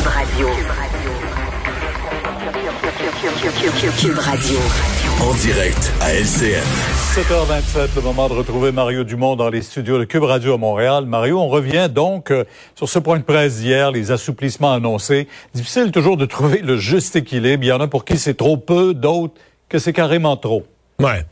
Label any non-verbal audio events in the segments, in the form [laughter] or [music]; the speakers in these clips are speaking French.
Cube Radio. Cube Radio. En direct à LCN. 7h27, le moment de retrouver Mario Dumont dans les studios de Cube Radio à Montréal. Mario, on revient donc euh, sur ce point de presse d'hier, les assouplissements annoncés. Difficile toujours de trouver le juste équilibre. Il y en a pour qui c'est trop peu, d'autres que c'est carrément trop. Ouais.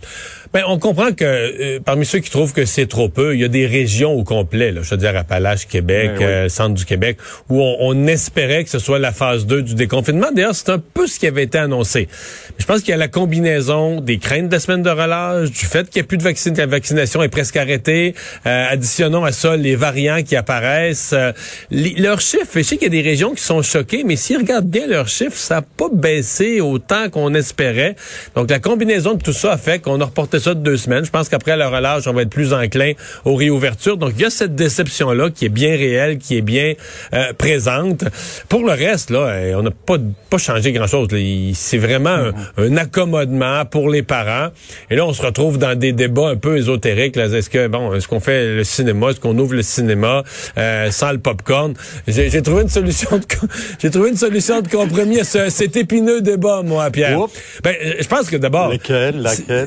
Ben, on comprend que euh, parmi ceux qui trouvent que c'est trop peu, il y a des régions au complet, là, je veux dire Appalaches, Québec, Ben oui. euh, centre du Québec, où on, on espérait que ce soit la phase 2 du déconfinement. D'ailleurs, c'est un peu ce qui avait été annoncé. Je pense qu'il y a la combinaison des craintes de la semaine de relâche, du fait qu'il n'y a plus de vaccin, que la vaccination est presque arrêtée. Euh, additionnons à ça les variants qui apparaissent. Euh, les- leurs chiffres, je sais qu'il y a des régions qui sont choquées, mais s'ils regardent bien leurs chiffres, ça n'a pas baissé autant qu'on espérait. Donc, la combinaison de tout ça a fait qu'on a reporté ça de deux semaines. Je pense qu'après la relâche, on va être plus enclin aux réouvertures. Donc, il y a cette déception-là qui est bien réelle, qui est bien euh, présente. Pour le reste, là, euh, on n'a pas, pas changé grand-chose. C'est vraiment un, un accommodement pour les parents. Et là, on se retrouve dans des débats un peu ésotériques. là. Est-ce que, bon, est-ce qu'on fait le cinéma? Est-ce qu'on ouvre le cinéma euh, sans le popcorn? J'ai trouvé une solution [laughs] j'ai trouvé une solution de compromis à ce- cet épineux débat, moi, Pierre. Oups. Ben, je pense que d'abord,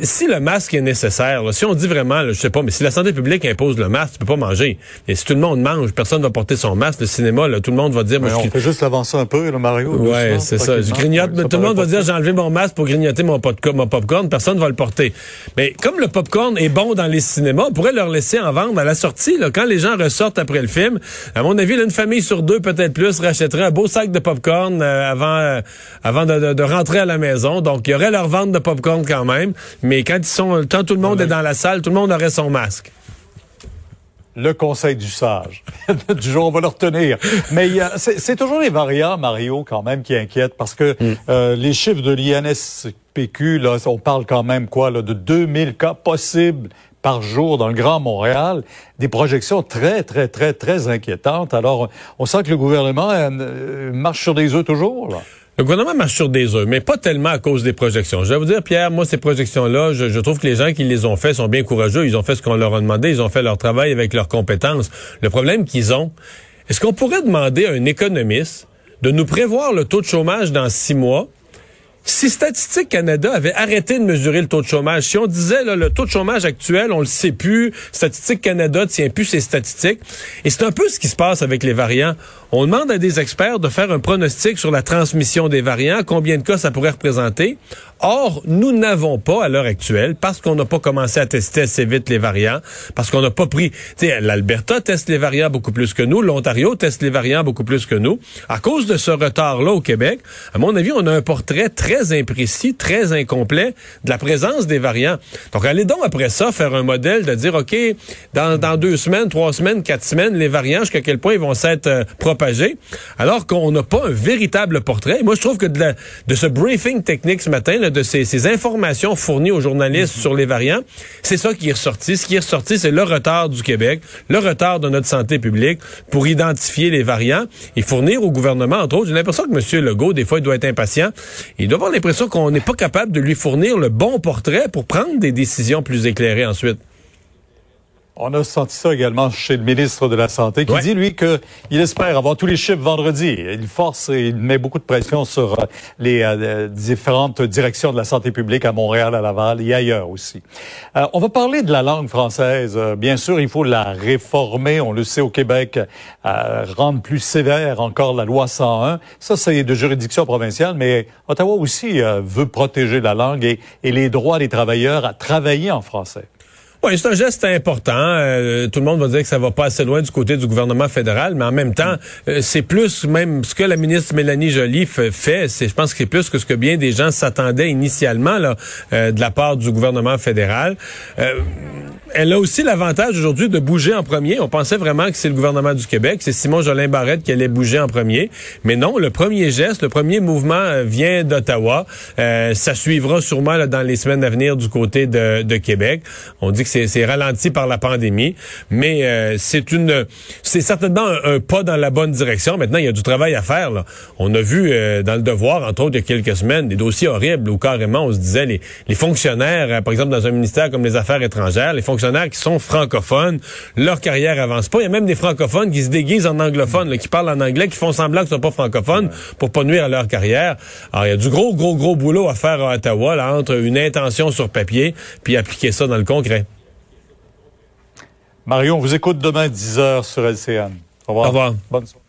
Si, le masque est nécessaire, là, si on dit vraiment, là, je sais pas, mais si la santé publique impose le masque, tu peux pas manger. Et si tout le monde mange, personne va porter son masque. Le cinéma, là, tout le monde va dire, moi, je on fait juste avancer un peu, là, Mario. Ouais, c'est ça. Je grignote, ça tout le monde va dire j'ai enlevé mon masque pour grignoter mon, popcorn, mon popcorn, personne va le porter. Mais comme le popcorn est bon dans les cinémas, on pourrait leur laisser en vendre à la sortie. Là, quand les gens ressortent après le film, à mon avis, là, une famille sur deux, peut-être plus, rachèterait un beau sac de popcorn euh, avant, euh, avant de, de- de rentrer à la maison. Donc, il y aurait leur vente de popcorn quand même. Mais quand ils sont, quand tout le monde est dans la salle, tout le monde aurait son masque. le conseil du sage. [laughs] du jour, on va le retenir. Mais a- c'est toujours les variants, Mario, quand même, qui inquiètent parce que euh, les chiffres de l'INSPQ, là, on parle quand même quoi, là, de 2000 cas possibles par jour dans le Grand Montréal, des projections très, très, très, très inquiétantes. Alors, on sent que le gouvernement euh, marche sur des œufs toujours, là. Le gouvernement marche sur des œufs, mais pas tellement à cause des projections. Je vais vous dire, Pierre, moi, ces projections-là, je, trouve que les gens qui les ont fait sont bien courageux. Ils ont fait ce qu'on leur a demandé. Ils ont fait leur travail avec leurs compétences. Le problème qu'ils ont, est-ce qu'on pourrait demander à un économiste de nous prévoir le taux de chômage dans six mois? Si Statistique Canada avait arrêté de mesurer le taux de chômage, si on disait là, le taux de chômage actuel, on le sait plus, Statistique Canada tient plus ses statistiques, et c'est un peu ce qui se passe avec les variants. On demande à des experts de faire un pronostic sur la transmission des variants, combien de cas ça pourrait représenter. Or, nous n'avons pas à l'heure actuelle, parce qu'on n'a pas commencé à tester assez vite les variants, parce qu'on n'a pas pris, tu sais, l'Alberta teste les variants beaucoup plus que nous, l'Ontario teste les variants beaucoup plus que nous. À cause de ce retard-là au Québec, à mon avis, on a un portrait très imprécis, très incomplet de la présence des variants. Donc, allez donc après ça faire un modèle de dire, OK, dans, dans deux semaines, trois semaines, quatre semaines, les variants, jusqu'à quel point ils vont s'être euh, propagés, alors qu'on n'a pas un véritable portrait. Et moi, je trouve que de, la- de ce briefing technique ce matin, là, de ces, ces informations fournies aux journalistes sur les variants, c'est ça qui est ressorti. Ce qui est ressorti, c'est le retard du Québec, le retard de notre santé publique pour identifier les variants et fournir au gouvernement, entre autres. J'ai l'impression que M. Legault, des fois, il doit être impatient. Il doit avoir l'impression qu'on n'est pas capable de lui fournir le bon portrait pour prendre des décisions plus éclairées ensuite. On a senti ça également chez le ministre de la Santé qui Ouais. dit, lui, qu'il espère avoir tous les chiffres vendredi. Il force et il met beaucoup de pression sur euh, les euh, différentes directions de la santé publique à Montréal, à Laval et ailleurs aussi. Euh, on va parler de la langue française. Euh, bien sûr, il faut la réformer. On le sait au Québec, euh, rendre plus sévère encore la loi 101. Ça, c'est de juridiction provinciale, mais Ottawa aussi euh, veut protéger la langue et, et les droits des travailleurs à travailler en français. Oui, c'est un geste important. Euh, tout le monde va dire que ça va pas assez loin du côté du gouvernement fédéral, mais en même temps, euh, c'est plus même ce que la ministre Mélanie Joly fait. C'est, je pense que c'est plus que ce que bien des gens s'attendaient initialement là, euh, de la part du gouvernement fédéral. Euh, elle a aussi l'avantage aujourd'hui de bouger en premier. On pensait vraiment que c'est le gouvernement du Québec, c'est Simon Jolin Barrette qui allait bouger en premier, mais non. Le premier geste, le premier mouvement euh, vient d'Ottawa. Euh, ça suivra sûrement là, dans les semaines à venir du côté de, de Québec. On dit que c'est ralenti par la pandémie, mais euh, c'est une, c'est certainement un, pas dans la bonne direction. Maintenant, il y a du travail à faire. On a vu euh, dans le devoir, entre autres, il y a quelques semaines, des dossiers horribles où carrément on se disait les, fonctionnaires, euh, par exemple dans un ministère comme les Affaires étrangères, les fonctionnaires qui sont francophones, leur carrière avance pas. Il y a même des francophones qui se déguisent en anglophones, qui parlent en anglais, qui font semblant qu'ils sont pas francophones pour pas nuire à leur carrière. Alors il y a du gros, gros, gros boulot à faire à Ottawa entre une intention sur papier puis appliquer ça dans le concret. Marion, on vous écoute demain à 10h sur LCN. Au revoir. Au revoir. Bonne soirée.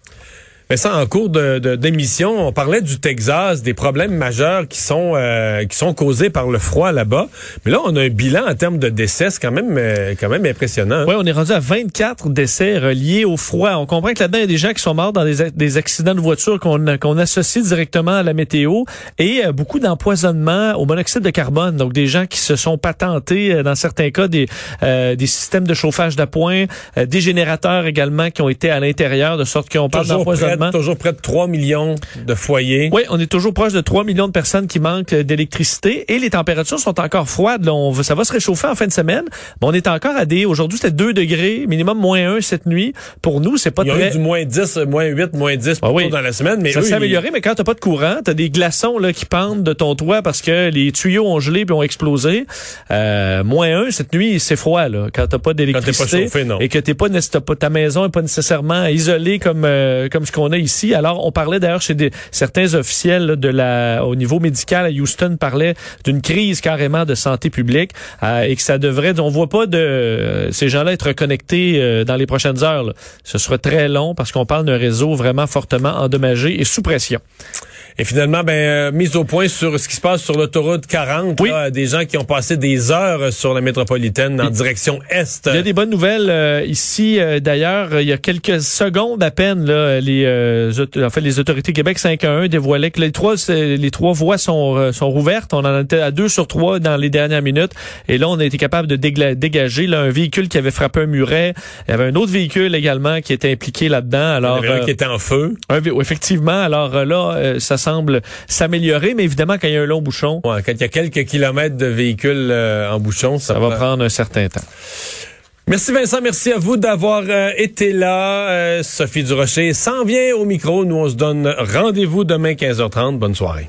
Mais ça, en cours de, d'émission, on parlait du Texas, des problèmes majeurs qui sont euh, qui sont causés par le froid là-bas. Mais là, on a un bilan en termes de décès, c'est quand même euh, quand même impressionnant. Hein. Oui, on est rendu à 24 décès reliés au froid. On comprend que là-dedans, il y a des gens qui sont morts dans des, des accidents de voiture qu'on qu'on associe directement à la météo et euh, beaucoup d'empoisonnement au monoxyde de carbone. Donc, des gens qui se sont patentés, dans certains cas, des, des systèmes de chauffage d'appoint, des générateurs également qui ont été à l'intérieur, de sorte qu'on parle d'empoisonnement toujours près de 3 millions de foyers. Oui, on est toujours proche de 3 millions de personnes qui manquent d'électricité et les températures sont encore froides. Là, on, ça va se réchauffer en fin de semaine, mais on est encore à des... Aujourd'hui, c'était 2 degrés, minimum moins 1 cette nuit. Pour nous, c'est pas Il y très... a eu du moins 10, moins 8, moins 10 ah oui. dans la semaine. Mais ça s'est amélioré, mais quand t'as pas de courant, t'as des glaçons là, qui pendent de ton toit parce que les tuyaux ont gelé puis ont explosé. Euh, moins 1 cette nuit, c'est froid là, quand t'as pas d'électricité et que t'es pas, pas ta maison est pas nécessairement isolée comme euh, comme ce qu'on ici. Alors, on parlait d'ailleurs chez des, certains officiels de la, au niveau médical à Houston, parlait d'une crise carrément de santé publique euh, et que ça devrait, on voit pas de euh, ces gens-là être connectés euh, dans les prochaines heures. Ce sera très long parce qu'on parle d'un réseau vraiment fortement endommagé et sous pression. Et finalement, ben, euh, mise au point sur ce qui se passe sur l'autoroute 40. Oui. des gens qui ont passé des heures sur la métropolitaine en direction est. Il y a des bonnes nouvelles euh, ici. Euh, d'ailleurs, il y a quelques secondes à peine, là, les, en fait, les autorités Québec 511 dévoilaient que les trois, les trois voies sont, sont rouvertes. On en était à deux sur trois dans les dernières minutes. Et là, on a été capable de dégager là, un véhicule qui avait frappé un muret. Il y avait un autre véhicule également qui était impliqué là-dedans. Alors, il y avait un qui était en feu. Un, effectivement. Alors là, ça semble s'améliorer, mais évidemment, quand il y a un long bouchon. Ouais, quand il y a quelques kilomètres de véhicules euh, en bouchon, ça, va prendre un certain temps. Merci Vincent, merci à vous d'avoir euh, été là. Euh, Sophie Durocher s'en vient au micro. Nous, on se donne rendez-vous demain 15h30. Bonne soirée.